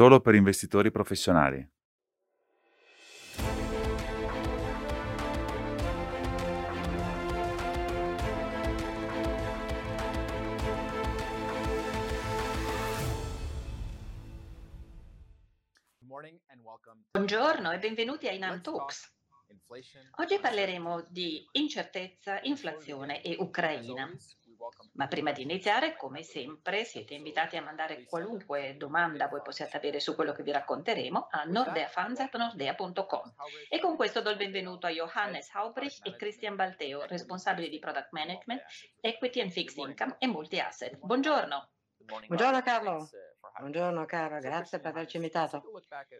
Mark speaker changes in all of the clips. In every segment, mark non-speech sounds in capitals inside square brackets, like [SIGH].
Speaker 1: solo per investitori professionali.
Speaker 2: Buongiorno e benvenuti ai NAM Talks. Oggi parleremo di incertezza, inflazione e Ucraina. Ma prima di iniziare, come sempre, siete invitati a mandare qualunque domanda voi possiate avere su quello che vi racconteremo a nordeafanz.nordea.com. E con questo do il benvenuto a Johannes Haubrich e Christian Balteo, responsabili di Product Management, Equity and Fixed Income e Multi Asset. Buongiorno.
Speaker 3: Buongiorno Carlo. Buongiorno caro, grazie per averci invitato.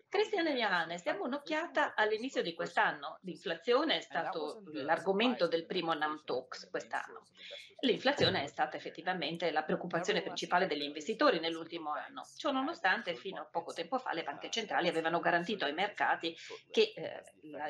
Speaker 2: Cristian e Johannes, diamo un'occhiata all'inizio di quest'anno. L'inflazione è stato l'argomento del primo NAM Talks quest'anno. L'inflazione è stata effettivamente la preoccupazione principale degli investitori nell'ultimo anno. Ciò nonostante, fino a poco tempo fa le banche centrali avevano garantito ai mercati che eh,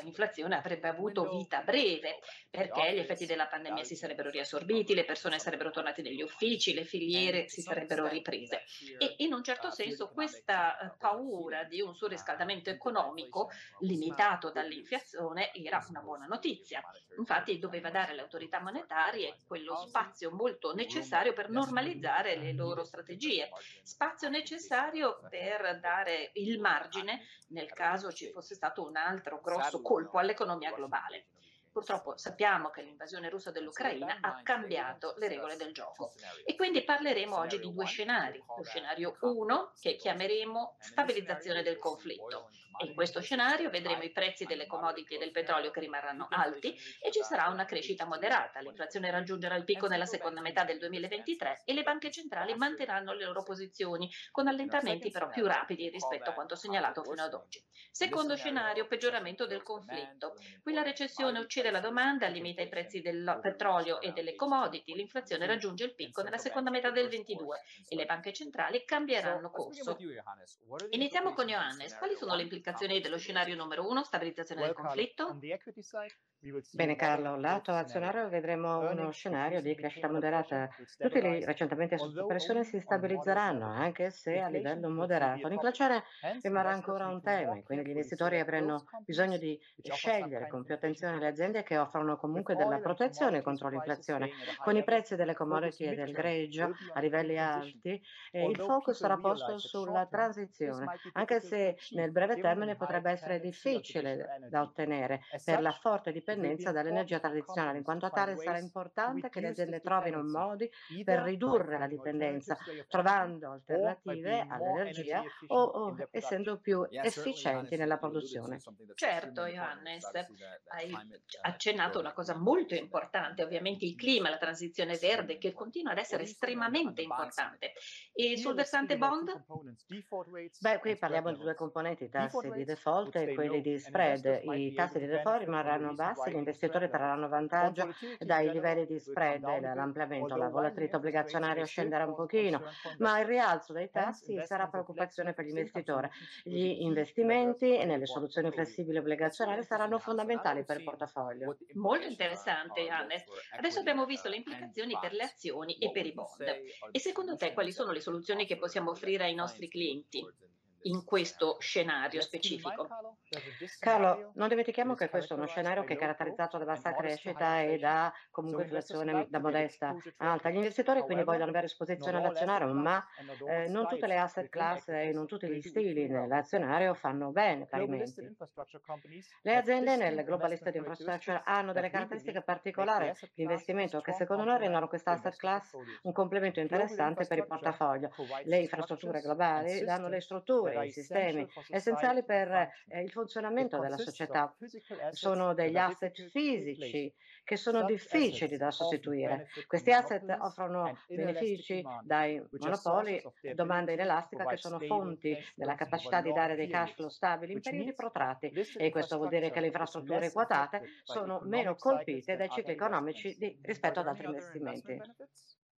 Speaker 2: l'inflazione avrebbe avuto vita breve, perché gli effetti della pandemia si sarebbero riassorbiti, le persone sarebbero tornate negli uffici, le filiere si sarebbero riprese. E in un certo senso questa eh, paura di un surriscaldamento economico limitato dall'inflazione era una buona notizia. Infatti doveva dare alle autorità monetarie quello spazio molto necessario per normalizzare le loro strategie, spazio necessario per dare il margine nel caso ci fosse stato un altro grosso colpo all'economia globale. Purtroppo sappiamo che l'invasione russa dell'Ucraina ha cambiato le regole del gioco. e quindi parleremo oggi di due scenari. Lo scenario 1 che chiameremo stabilizzazione del conflitto. e in questo scenario vedremo i prezzi delle commodity e del petrolio che rimarranno alti e ci sarà una crescita moderata. L'inflazione raggiungerà il picco nella seconda metà del 2023 e le banche centrali manterranno le loro posizioni con allentamenti però più rapidi rispetto a quanto segnalato fino ad oggi. Secondo scenario, peggioramento del conflitto. Qui la recessione uccide la domanda, limita i prezzi del petrolio e delle commodity, l'inflazione raggiunge il picco nella seconda metà del 2022 e le banche centrali cambieranno corso. Iniziamo con Johannes. Quali sono le implicazioni dello scenario numero uno, stabilizzazione del conflitto?
Speaker 3: Bene Carlo, lato azionario vedremo uno scenario di crescita moderata. Tutti i recentemente sotto pressione si stabilizzeranno, anche se a livello moderato. L'inflazione rimarrà ancora un tema, quindi gli investitori avranno bisogno di scegliere con più attenzione le aziende che offrono comunque della protezione contro l'inflazione. Con i prezzi delle commodity e del greggio a livelli alti, eh, il focus sarà posto sulla transizione, anche se nel breve termine potrebbe essere difficile da ottenere per la forte dipendenza dipendenza dall'energia tradizionale. In quanto tale sarà importante che le aziende trovino modi per ridurre la dipendenza, trovando alternative all'energia o, o essendo più efficienti nella produzione.
Speaker 2: Certo, Johannes, hai accennato una cosa molto importante, ovviamente il clima, la transizione verde, che continua ad essere estremamente importante. E sul versante bond?
Speaker 3: Beh, qui parliamo di due componenti, i tassi di default e quelli di spread. I tassi di default rimarranno bassi gli investitori trarranno vantaggio dai livelli di spread e dall'ampliamento. La volatilità obbligazionaria scenderà un pochino, ma il rialzo dei tassi sarà preoccupazione per gli investitori. Gli investimenti nelle soluzioni flessibili obbligazionarie saranno fondamentali per il portafoglio.
Speaker 2: Molto interessante, Hannes. Adesso abbiamo visto le implicazioni per le azioni e per i bond. E secondo te quali sono le soluzioni che possiamo offrire ai nostri clienti? In questo scenario specifico.
Speaker 3: Carlo, non dimentichiamo che questo è uno scenario che è caratterizzato da bassa crescita e da comunque inflazione da modesta alta. Gli investitori quindi vogliono avere esposizione all'azionario, ma eh, non tutte le asset class e non tutti gli stili nell'azionario fanno bene parimenti. Le aziende nel Global Listed Infrastructure hanno delle caratteristiche particolari di investimento che secondo noi rendono questa asset class un complemento interessante per il portafoglio. Le infrastrutture globali danno le strutture i sistemi essenziali per eh, il funzionamento della società. Sono degli asset fisici che sono difficili da sostituire. Questi asset offrono benefici dai monopoli, domanda inelastica che sono fonti della capacità di dare dei cash flow stabili in periodi protratti e questo vuol dire che le infrastrutture quotate sono meno colpite dai cicli economici di, rispetto ad altri investimenti.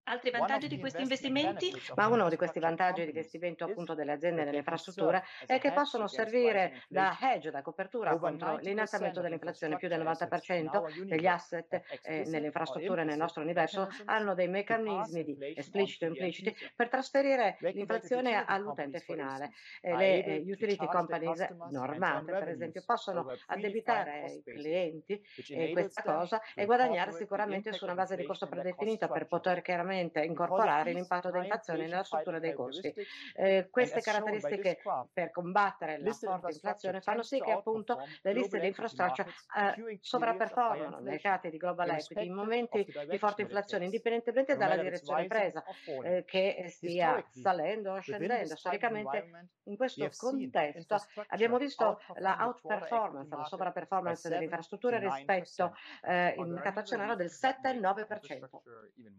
Speaker 2: Altri vantaggi di questi investimenti?
Speaker 3: Ma uno di questi vantaggi di investimento appunto delle aziende nelle infrastrutture è che possono servire da hedge, da copertura contro l'innalzamento dell'inflazione. Più del 90% degli asset eh, nelle infrastrutture nel nostro universo hanno dei meccanismi di espliciti o impliciti per trasferire l'inflazione all'utente finale. Eh, le eh, utility companies normate, per esempio, possono addebitare ai clienti eh, questa cosa e guadagnare sicuramente su una base di costo predefinita per poter chiaramente sicuramente incorporare l'impatto dell'inflazione nella struttura dei costi. Eh, queste caratteristiche per combattere la forte inflazione fanno sì che appunto le liste di infrastrutture eh, sovrapperformano nei mercati di global equity in momenti di forte inflazione, indipendentemente dalla direzione presa, eh, che stia salendo o scendendo. Storicamente in questo contesto abbiamo visto la outperformance, la sovrapperformance delle infrastrutture rispetto eh, il mercato azionario del 7-9%.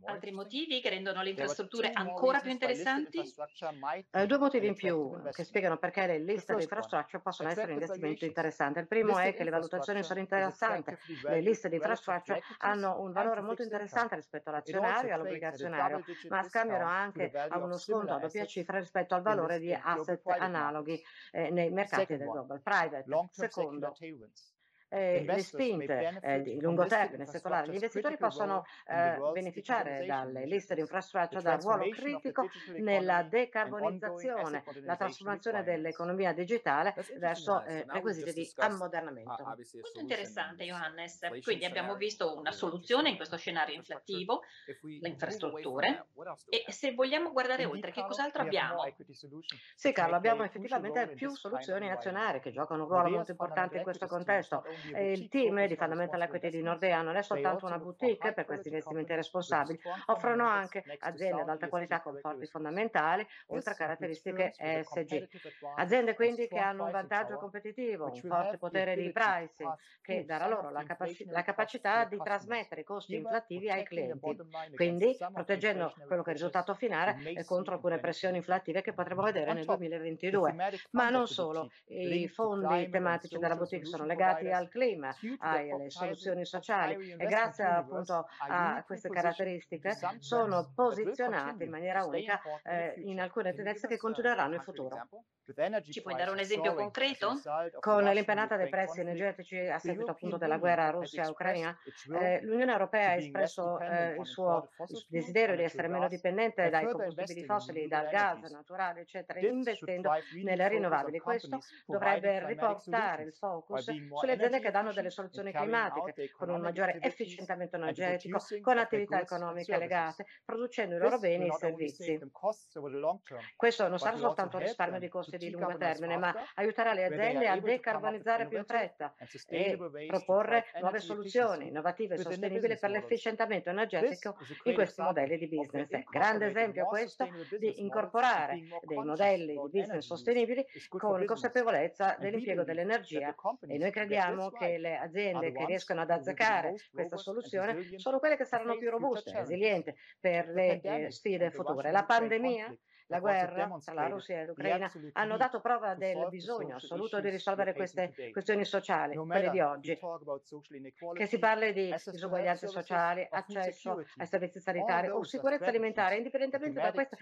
Speaker 2: Altri motivi? Motivi che rendono le infrastrutture ancora più interessanti?
Speaker 3: Eh, due motivi in più che spiegano perché le liste di infrastrutture possono essere un investimento interessante. Il primo è che le valutazioni sono interessanti. Le liste di infrastrutture hanno un valore molto interessante rispetto all'azionario e all'obbligazionario, ma scambiano anche a uno sconto a doppia cifra rispetto al valore di asset analoghi eh, nei mercati del global. Private. Secondo, eh, le spinte eh, di lungo termine secolare. Gli investitori possono eh, beneficiare dalle liste di infrastrutture dal ruolo critico nella decarbonizzazione, la trasformazione dell'economia digitale verso eh, requisiti di ammodernamento.
Speaker 2: Molto interessante, Johannes. Quindi abbiamo visto una soluzione in questo scenario inflattivo, le infrastrutture, e se vogliamo guardare oltre, che cos'altro abbiamo?
Speaker 3: Sì, Carlo, abbiamo effettivamente più soluzioni azionarie che giocano un ruolo molto importante in questo contesto il team di Fundamental Equity di Nordea non è soltanto una boutique per questi investimenti responsabili, offrono anche aziende ad alta qualità con forti fondamentali, oltre a caratteristiche ESG. Aziende quindi che hanno un vantaggio competitivo, un forte potere di pricing che darà loro la, capaci- la capacità di trasmettere i costi inflattivi ai clienti, quindi proteggendo quello che è il risultato finale e contro alcune pressioni inflattive che potremo vedere nel 2022. Ma non solo, i fondi tematici della boutique sono legati al clima, alle soluzioni sociali e grazie appunto a queste caratteristiche sono posizionate in maniera unica eh, in alcune tendenze che continueranno in futuro.
Speaker 2: Ci puoi dare un esempio concreto?
Speaker 3: Con l'impennata dei prezzi energetici a seguito appunto della guerra Russia-Ucraina, eh, l'Unione Europea ha espresso eh, il suo desiderio di essere meno dipendente dai combustibili fossili, dal gas naturale, eccetera, investendo nelle rinnovabili. Questo dovrebbe riportare il focus sulle aziende che danno delle soluzioni climatiche, con un maggiore efficientamento energetico, con attività economiche legate, producendo i loro beni e servizi. Questo non sarà soltanto un risparmio di costi di lungo termine, ma aiuterà le aziende a decarbonizzare più in fretta e proporre nuove soluzioni innovative e sostenibili per l'efficientamento energetico in questi modelli di business. Grande esempio questo di incorporare dei modelli di business sostenibili con consapevolezza dell'impiego dell'energia e noi crediamo che le aziende che riescono ad azzeccare questa soluzione sono quelle che saranno più robuste, resilienti per le eh, sfide future. La pandemia la guerra tra la Russia e l'Ucraina hanno dato prova del bisogno assoluto di risolvere queste questioni sociali, quelle di oggi. Che si parli di disuguaglianze sociali, accesso ai servizi sanitari o sicurezza alimentare, indipendentemente da questo,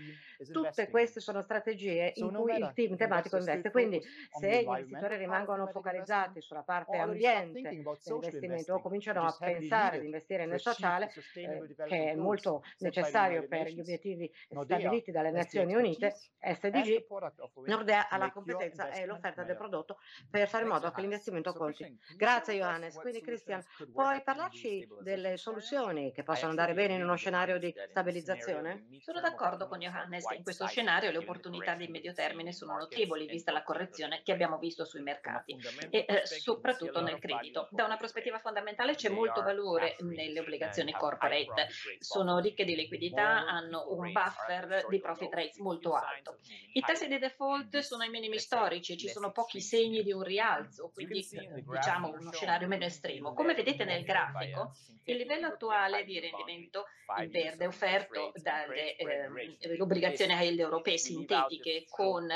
Speaker 3: tutte queste sono strategie in cui il team tematico investe. Quindi se gli investitori rimangono focalizzati sulla parte ambiente dell'investimento o cominciano a pensare di investire nel sociale, eh, che è molto necessario per gli obiettivi stabiliti dalle Nazioni Nazioni Unite, SDG, Nordea ha la competenza e l'offerta del prodotto per fare in modo che l'investimento conti. Grazie Johannes. Quindi Christian, puoi parlarci delle soluzioni che possono andare bene in uno scenario di stabilizzazione?
Speaker 2: Sono d'accordo con Johannes che in questo scenario le opportunità di medio termine sono notevoli vista la correzione che abbiamo visto sui mercati e eh, soprattutto nel credito. Da una prospettiva fondamentale c'è molto valore nelle obbligazioni corporate. Sono ricche di liquidità, hanno un buffer di profit rates molto alto. I tassi di default sono ai minimi storici, ci sono pochi segni di un rialzo, quindi diciamo uno scenario meno estremo. Come vedete nel grafico, il livello attuale di rendimento in verde offerto dalle eh, obbligazioni yield europee sintetiche con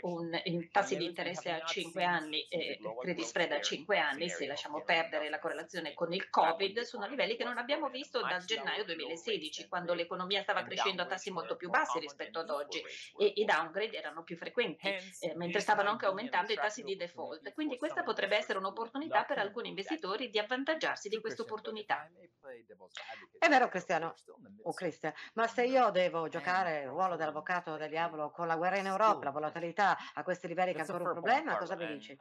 Speaker 2: un, tassi di interesse a 5 anni e credit spread a 5 anni, se lasciamo perdere la correlazione con il Covid, sono livelli che non abbiamo visto dal gennaio 2016, quando l'economia stava crescendo a tassi molto più bassi rispetto ad oggi e i downgrade erano più frequenti, eh, mentre stavano anche aumentando i tassi di default. Quindi questa potrebbe essere un'opportunità per alcuni investitori di avvantaggiarsi di questa opportunità.
Speaker 3: È vero Cristiano, o Cristian, ma se io devo giocare il ruolo dell'avvocato del diavolo con la guerra in Europa, la volatilità a questi livelli che è ancora un problema, cosa mi dici?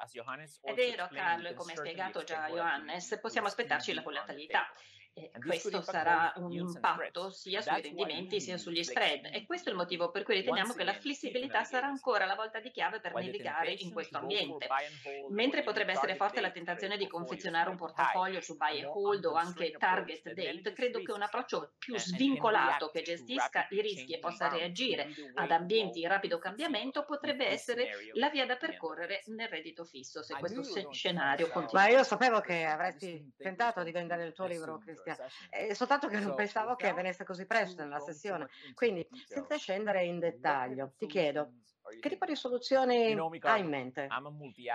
Speaker 2: È vero Carlo, e come ha spiegato già Johannes, possiamo aspettarci la volatilità. E questo sarà un impatto sia sui rendimenti sia sugli spread e questo è il motivo per cui riteniamo che la flessibilità sarà ancora la volta di chiave per navigare in questo ambiente. Mentre potrebbe essere forte la tentazione di confezionare un portafoglio su buy and hold o anche target date, credo che un approccio più svincolato che gestisca i rischi e possa reagire ad ambienti in rapido cambiamento potrebbe essere la via da percorrere nel reddito fisso se questo scenario continua.
Speaker 3: Ma io sapevo che avresti tentato di vendere il tuo libro, Cristiano bestia. Eh, soltanto che non pensavo che avvenisse così presto nella sessione. Quindi, senza scendere in dettaglio, ti chiedo, che tipo di soluzioni hai in mente?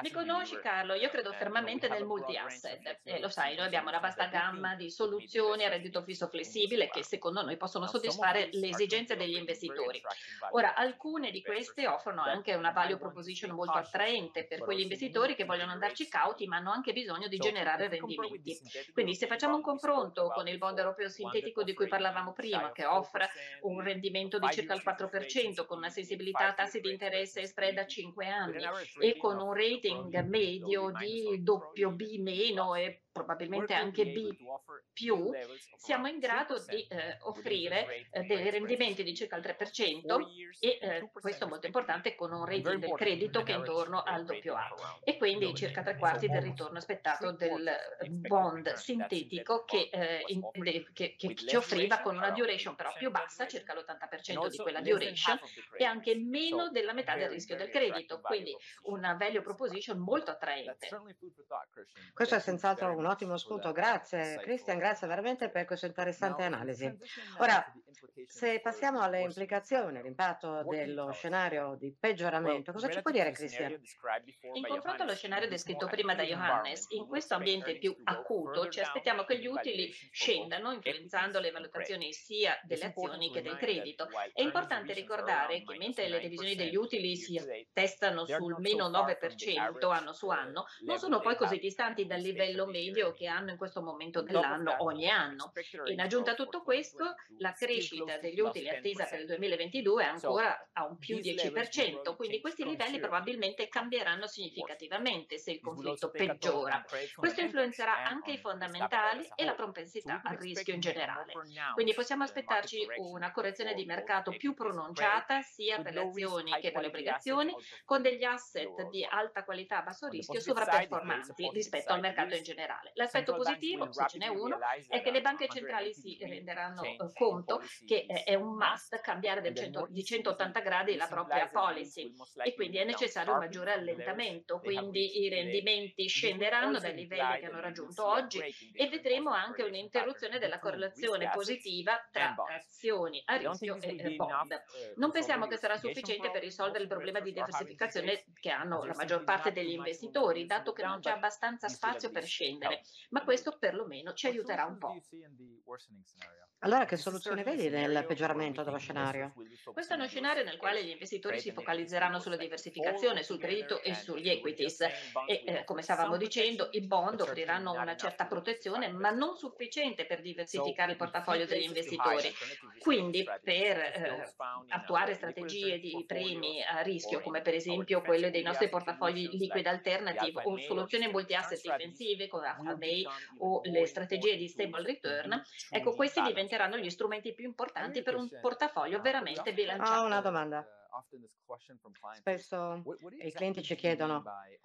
Speaker 2: Mi conosci Carlo, io credo fermamente nel multi-asset. Eh, lo sai, noi abbiamo una vasta gamma di soluzioni a reddito fisso flessibile che secondo noi possono soddisfare le esigenze degli investitori. Ora, alcune di queste offrono anche una value proposition molto attraente per quegli investitori che vogliono andarci cauti ma hanno anche bisogno di generare rendimenti. Quindi se facciamo un confronto con il bond europeo sintetico di cui parlavamo prima, che offre un rendimento di circa il 4% con una sensibilità a tassi di interesse spread a 5 anni e con un rating medio di doppio B e probabilmente anche B più, siamo in grado di eh, offrire eh, dei rendimenti di circa il 3% e eh, questo è molto importante con un rating del credito che è intorno al doppio A e quindi circa tre quarti del ritorno aspettato del bond sintetico che, eh, in, che, che ci offriva con una duration però più bassa, circa l'80% di quella duration e anche meno della metà del rischio del credito, quindi una value proposition molto attraente.
Speaker 3: Questo è senz'altro un ottimo spunto, grazie Cristian, grazie veramente per questa interessante analisi. Ora, se passiamo alle implicazioni, l'impatto dello scenario di peggioramento, cosa ci può dire Cristian?
Speaker 2: In confronto allo scenario descritto prima da Johannes, in questo ambiente più acuto ci aspettiamo che gli utili scendano, influenzando le valutazioni sia delle azioni che del credito. È importante ricordare che mentre le revisioni degli utili si testano sul meno 9% anno su anno, non sono poi così distanti dal livello medio che hanno in questo momento dell'anno ogni anno. In aggiunta a tutto questo, la crescita degli utili attesa per il 2022 è ancora a un più 10%, quindi questi livelli probabilmente cambieranno significativamente se il conflitto peggiora. Questo influenzerà anche i fondamentali e la propensità al rischio in generale. Quindi possiamo aspettarci una correzione di mercato più pronunciata sia per le azioni che per le obbligazioni, con degli asset di alta qualità a basso rischio sovraperformanti rispetto al mercato in generale. L'aspetto positivo, se ce n'è uno, è che le banche centrali si renderanno eh, conto che eh, è un must cambiare 100, di 180 gradi la propria policy e quindi è necessario un maggiore allentamento, quindi i rendimenti scenderanno dai livelli che hanno raggiunto oggi e vedremo anche un'interruzione della correlazione positiva tra azioni a rischio e bond. Non pensiamo che sarà sufficiente per risolvere il problema di diversificazione che hanno la maggior parte degli investitori, dato che non c'è abbastanza spazio per scendere, ma questo perlomeno ci aiuterà un po'.
Speaker 3: Allora che soluzione vedi nel peggioramento dello scenario?
Speaker 2: Questo è uno scenario nel quale gli investitori si focalizzeranno sulla diversificazione, sul credito e sugli equities e eh, come stavamo dicendo i bond offriranno una certa protezione ma non sufficiente per diversificare il portafoglio degli investitori. Quindi per eh, attuare strategie di premi a rischio come per esempio quelle dei nostri portafogli liquid alternative o soluzioni multi-asset difensive come FMA o le strategie di stable return, ecco questi diventeranno gli strumenti più importanti per un portafoglio veramente bilanciato.
Speaker 3: Ho una domanda. Spesso i clienti ci chiedono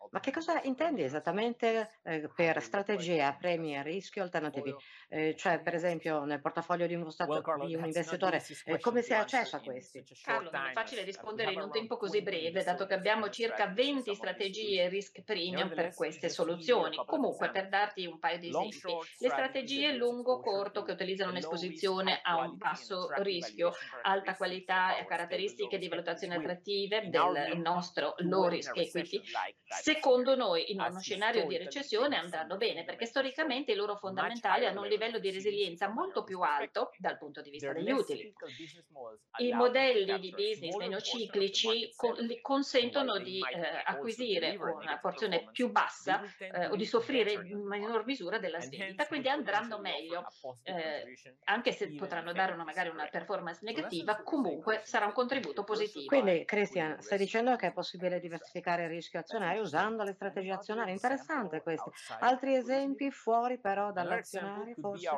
Speaker 3: Ma che cosa intendi esattamente eh, per strategia, premi a rischio alternativi? Eh, cioè, per esempio, nel portafoglio di, uno stato, di un investitore, eh, come si ha accesso a questi?
Speaker 2: Carlo, non è facile rispondere in un tempo così breve, dato che abbiamo circa 20 strategie risk premium per queste soluzioni. Comunque, per darti un paio di esempi, le strategie lungo-corto che utilizzano un'esposizione a un basso rischio, alta qualità e caratteristiche di valutazione attrattive del nostro low risk equity, secondo noi in uno scenario di recessione andranno bene perché storicamente i loro fondamentali hanno un livello di resilienza molto più alto dal punto di vista degli utili. I modelli di business meno ciclici consentono di eh, acquisire una porzione più bassa eh, o di soffrire in minor misura della svendita, quindi andranno meglio, eh, anche se potranno dare una, magari una performance negativa, comunque sarà un contributo positivo.
Speaker 3: Quindi, Christian, stai dicendo che è possibile diversificare il rischio azionario usando le strategie azionarie? Interessante questo. Altri esempi fuori però dall'azionario, forse?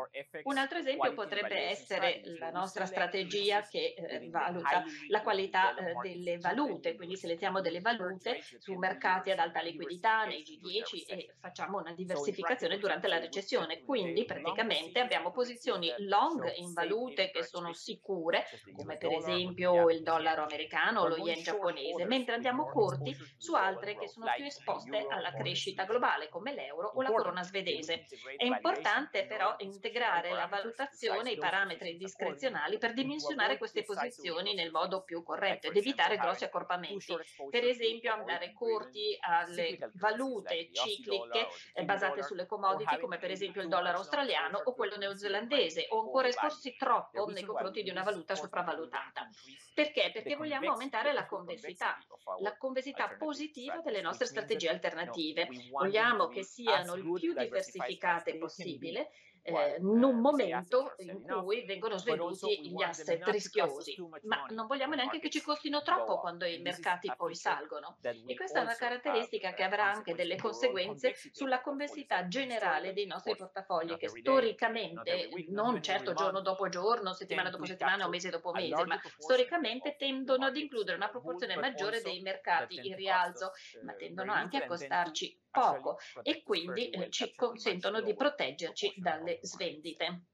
Speaker 2: Un altro esempio potrebbe essere la nostra strategia che eh, valuta la qualità eh, delle valute, quindi selezioniamo delle valute su mercati ad alta liquidità, nei G10 e facciamo una diversificazione durante la recessione. Quindi praticamente abbiamo posizioni long in valute che sono sicure, come per esempio il dollaro americano o lo yen giapponese, mentre andiamo corti su altre che sono più esposte alla crescita globale, come l'euro o la corona svedese. È importante però integrare la valutazione, i parametri discrezionali per dimensionare queste posizioni nel modo più corretto ed evitare grossi accorpamenti. Per esempio andare corti alle valute cicliche basate sulle commodity come per esempio il dollaro australiano o quello neozelandese o ancora esporsi troppo nei confronti di una valuta sopravvalutata. Perché? Perché vogliamo aumentare la convessità, la convessità positiva delle nostre strategie alternative. Vogliamo che siano il più diversificate possibile [LAUGHS] eh, in un momento in cui vengono svenduti gli asset rischiosi, ma non vogliamo neanche che ci costino troppo quando i mercati poi salgono. E questa è una caratteristica che avrà anche delle conseguenze sulla complessità generale dei nostri portafogli, che storicamente, non certo giorno dopo giorno, settimana dopo settimana o mese dopo mese, ma storicamente tendono ad includere una proporzione maggiore dei mercati in rialzo, ma tendono anche a costarci poco e quindi eh, ci consentono di proteggerci dalle svendite.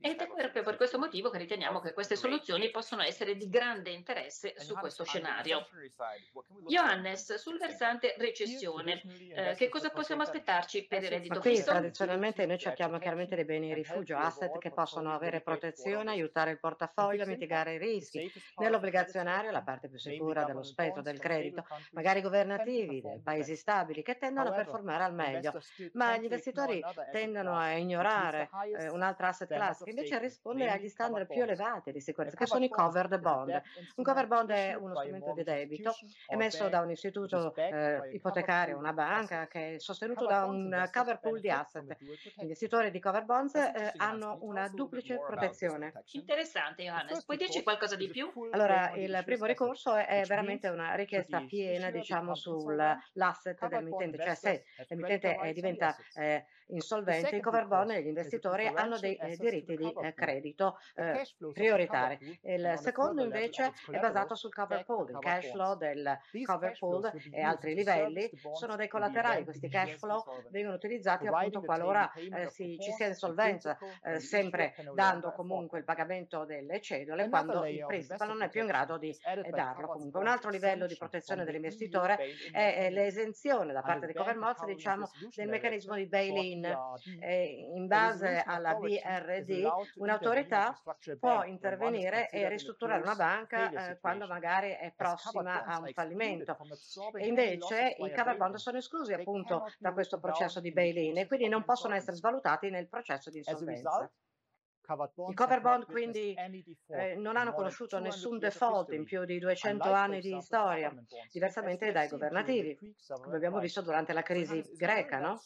Speaker 2: Ed è proprio per questo motivo che riteniamo che queste soluzioni possono essere di grande interesse su questo scenario. Johannes, sul versante recessione, eh, che cosa possiamo aspettarci per il reddito
Speaker 3: qui, fisso? Tradizionalmente noi cerchiamo chiaramente dei beni rifugio, asset che possono avere protezione, aiutare il portafoglio, mitigare i rischi. Nell'obbligazionario, la parte più sicura dello spettro del credito, magari governativi, dei paesi stabili, stabili che tendono a performare al meglio, ma gli investitori tendono a ignorare eh, un'altra asset class che invece risponde agli standard più elevati di sicurezza, che sono i covered bond. Un covered bond è uno strumento di debito emesso da un istituto eh, ipotecario, una banca, che è sostenuto da un cover pool di asset. Gli investitori di cover bonds eh, hanno una duplice protezione.
Speaker 2: Interessante, Johannes. Puoi dirci qualcosa di più?
Speaker 3: Allora, il primo ricorso è, è veramente una richiesta piena, diciamo, sull'asset dell'emittente, cioè se l'emittente eh, diventa eh, insolvente, i cover bond e gli investitori hanno dei eh, diritti di eh, credito eh, prioritari. Il secondo invece è basato sul cover pool, il cash flow del cover pool e altri livelli sono dei collaterali, questi cash flow vengono utilizzati appunto qualora eh, si, ci sia insolvenza, eh, sempre dando comunque il pagamento delle cedole quando il principal non è più in grado di eh, darlo. Comunque un altro livello di protezione dell'investitore è l'esenzione da parte dei cover mods diciamo, del meccanismo di bail-in in, eh, in base alla BRD, un'autorità può intervenire e ristrutturare una banca eh, quando magari è prossima a un fallimento. E invece i cover bond sono esclusi appunto da questo processo di bail-in e quindi non possono essere svalutati nel processo di insolvenza. I cover bond quindi eh, non hanno conosciuto nessun default in più di 200 anni di storia, diversamente dai governativi, come abbiamo visto durante la crisi greca, no?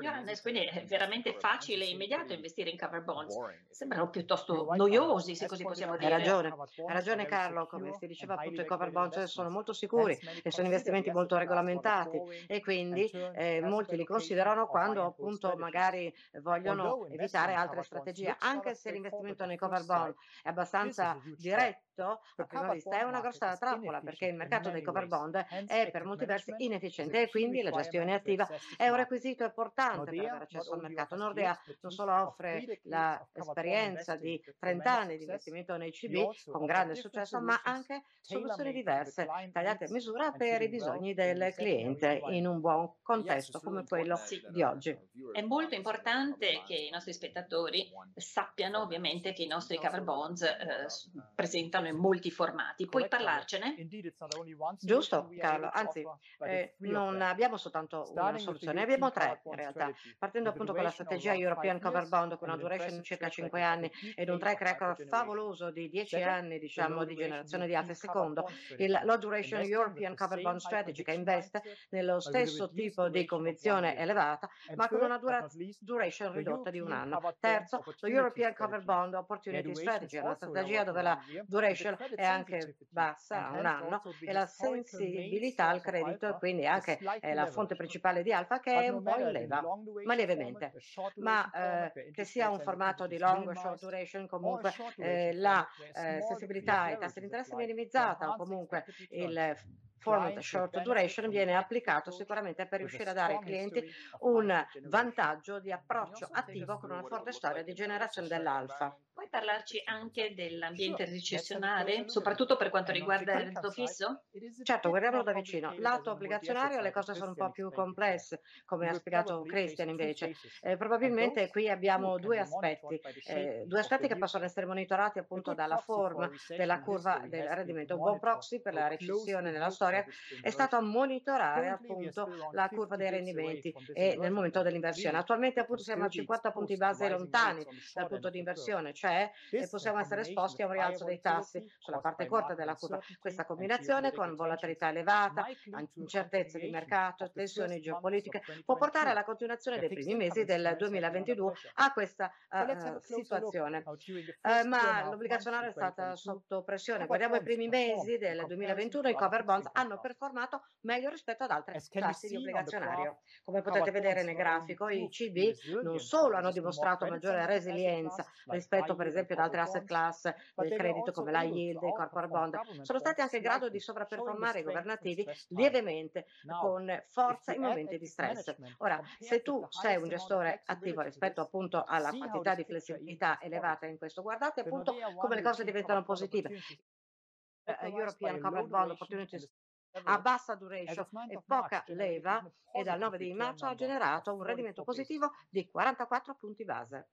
Speaker 2: Johannes, quindi è veramente facile e immediato investire in cover bonds. Sembrano piuttosto noiosi, se così possiamo dire.
Speaker 3: Hai ragione, hai ragione Carlo, come si diceva appunto i cover bonds sono molto sicuri e sono investimenti molto regolamentati e quindi eh, molti li considerano quando appunto magari vogliono evitare altre strategie, anche anche se l'investimento nei cover bond è abbastanza diretto, a prima vista è una grossa trappola perché il mercato dei cover bond è per molti versi inefficiente e quindi la gestione attiva è un requisito importante per avere accesso al mercato. Nordea non solo offre l'esperienza di 30 anni di investimento nei CB con grande successo, ma anche soluzioni diverse, tagliate a misura per i bisogni del cliente in un buon contesto come quello di oggi.
Speaker 2: È molto importante che i nostri spettatori sappiano ovviamente che i nostri cover bonds eh, presentano in molti formati. Puoi parlarcene?
Speaker 3: Giusto, Carlo. Anzi, eh, non abbiamo soltanto una soluzione, abbiamo tre in realtà. Partendo appunto con la strategia European Cover Bond con una duration di circa 5 anni ed un track record favoloso di 10 anni diciamo di generazione di alfa. Secondo, il Low Duration European Cover Bond Strategy che investe nello stesso tipo di convenzione elevata ma con una dura- duration ridotta di un anno. Terzo, lo European Cover Bond Opportunity Strategy, una strategia dove la duration è anche bassa, a un anno, e la sensibilità al credito, e quindi anche è la fonte principale di alfa che è un po' in leva, ma lievemente. Ma eh, che sia un formato di long o short duration, comunque eh, la eh, sensibilità ai tassi di interesse minimizzata o comunque il format short duration viene applicato sicuramente per riuscire a dare ai clienti un vantaggio di approccio attivo con una forte storia di generazione dell'alfa.
Speaker 2: Puoi parlarci anche dell'ambiente recessionale, soprattutto per quanto riguarda il reddito fisso?
Speaker 3: Certo, guardiamolo da vicino. Lato obbligazionario le cose sono un po' più complesse, come ha spiegato Christian invece. Eh, probabilmente qui abbiamo due aspetti, eh, due aspetti che possono essere monitorati appunto dalla forma della curva del rendimento. Un buon proxy per la recessione nella storia è stato monitorare appunto la curva dei rendimenti e nel momento dell'inversione. Attualmente appunto siamo a 50 punti base lontani dal punto di inversione, cioè possiamo essere esposti a un rialzo dei tassi sulla parte corta della curva. Questa combinazione con volatilità elevata, incertezze di mercato, tensioni geopolitiche può portare alla continuazione dei primi mesi del 2022 a questa uh, situazione. Uh, ma l'obbligazionaria è stata sotto pressione. Guardiamo i primi mesi del 2021, i cover bonds hanno performato meglio rispetto ad altre classi di obbligazionario. Come potete vedere nel grafico, i CB non solo hanno dimostrato maggiore resilienza rispetto per esempio ad altre asset class del credito come la yield, i corporate bond, sono stati anche in grado di sovrapperformare i governativi lievemente con forza in momenti di stress. Ora, se tu sei un gestore attivo rispetto appunto alla quantità di flessibilità elevata in questo, guardate appunto come le cose diventano positive. Uh, European Covered Bond Opportunities a bassa duration e poca leva e dal 9 di marzo ha generato un rendimento positivo di 44 punti base.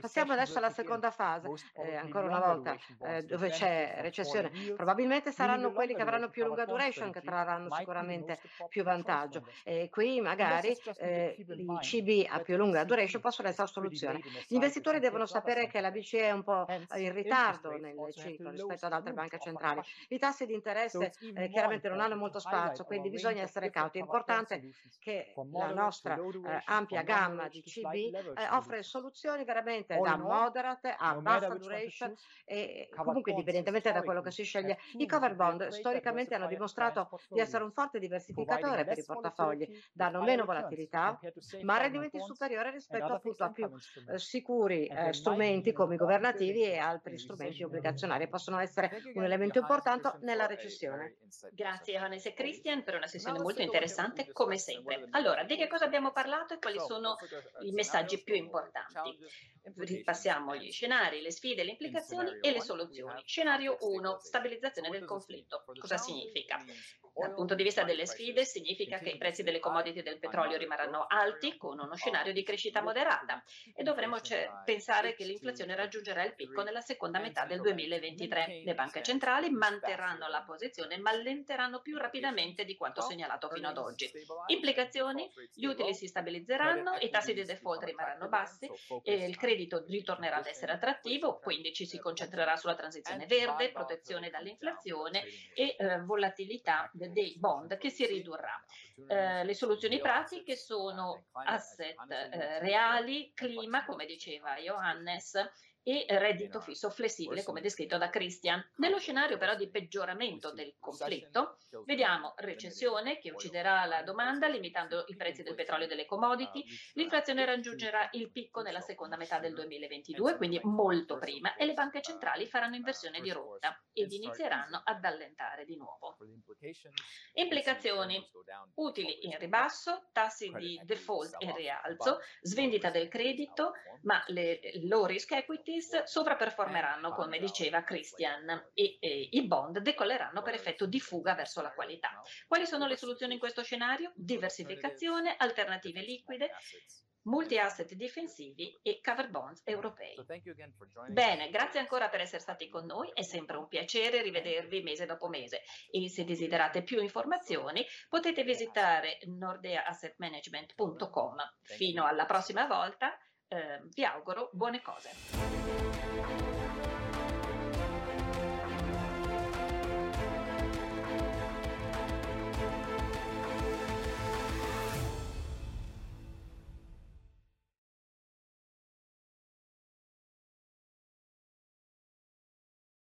Speaker 3: Passiamo adesso alla seconda fase, eh, ancora una volta, eh, dove c'è recessione. Probabilmente saranno quelli che avranno più lunga duration che trarranno sicuramente più vantaggio. E qui magari eh, i CB a più lunga duration possono essere soluzioni. Gli investitori devono sapere che la BCE è un po' in ritardo nel ciclo rispetto ad altre banche centrali. I tassi di interesse interesse eh, chiaramente non hanno molto spazio, quindi bisogna essere cauti. È importante che la nostra eh, ampia gamma di CB eh, offre soluzioni veramente da moderate a bassa duration e comunque indipendentemente da quello che si sceglie. I cover bond storicamente hanno dimostrato di essere un forte diversificatore per i portafogli, danno meno volatilità, ma rendimenti superiori rispetto appunto a più eh, sicuri eh, strumenti come i governativi e altri strumenti obbligazionari. Possono essere un elemento importante nella recessione sessione.
Speaker 2: Grazie Johannes e Christian per una sessione molto interessante come sempre. Allora, di che cosa abbiamo parlato e quali sono i messaggi più importanti? Ripassiamo gli scenari, le sfide, le implicazioni e le soluzioni. Scenario 1, stabilizzazione del conflitto. Cosa significa? Dal punto di vista delle sfide significa che i prezzi delle commodity del petrolio rimarranno alti con uno scenario di crescita moderata e dovremo pensare che l'inflazione raggiungerà il picco nella seconda metà del 2023. Le banche centrali manterranno la posizione ma allenteranno più rapidamente di quanto segnalato fino ad oggi. Implicazioni? Gli utili si stabilizzeranno, i tassi di default rimarranno bassi e il credito ritornerà ad essere attrattivo, quindi ci si concentrerà sulla transizione verde, protezione dall'inflazione e eh, volatilità dei bond che si ridurrà. Eh, le soluzioni pratiche sono asset eh, reali, clima, come diceva Johannes, e reddito fisso flessibile, come descritto da Christian. Nello scenario però di peggioramento del conflitto, vediamo recessione che ucciderà la domanda limitando i prezzi del petrolio e delle commodity, l'inflazione raggiungerà il picco nella seconda metà del 2022, quindi molto prima, e le banche centrali faranno inversione di rotta ed inizieranno ad allentare di nuovo. Implicazioni utili in ribasso, tassi di default in rialzo, svendita del credito, ma le low risk equities sovraperformeranno, come diceva Christian, e, e i bond decolleranno per effetto di fuga verso la qualità. Quali sono le soluzioni in questo scenario? Diversificazione, alternative liquide, multi-asset difensivi e cover bonds europei. Bene, grazie ancora per essere stati con noi, è sempre un piacere rivedervi mese dopo mese e se desiderate più informazioni potete visitare nordeaassetmanagement.com. Fino alla prossima volta, eh, vi auguro buone cose.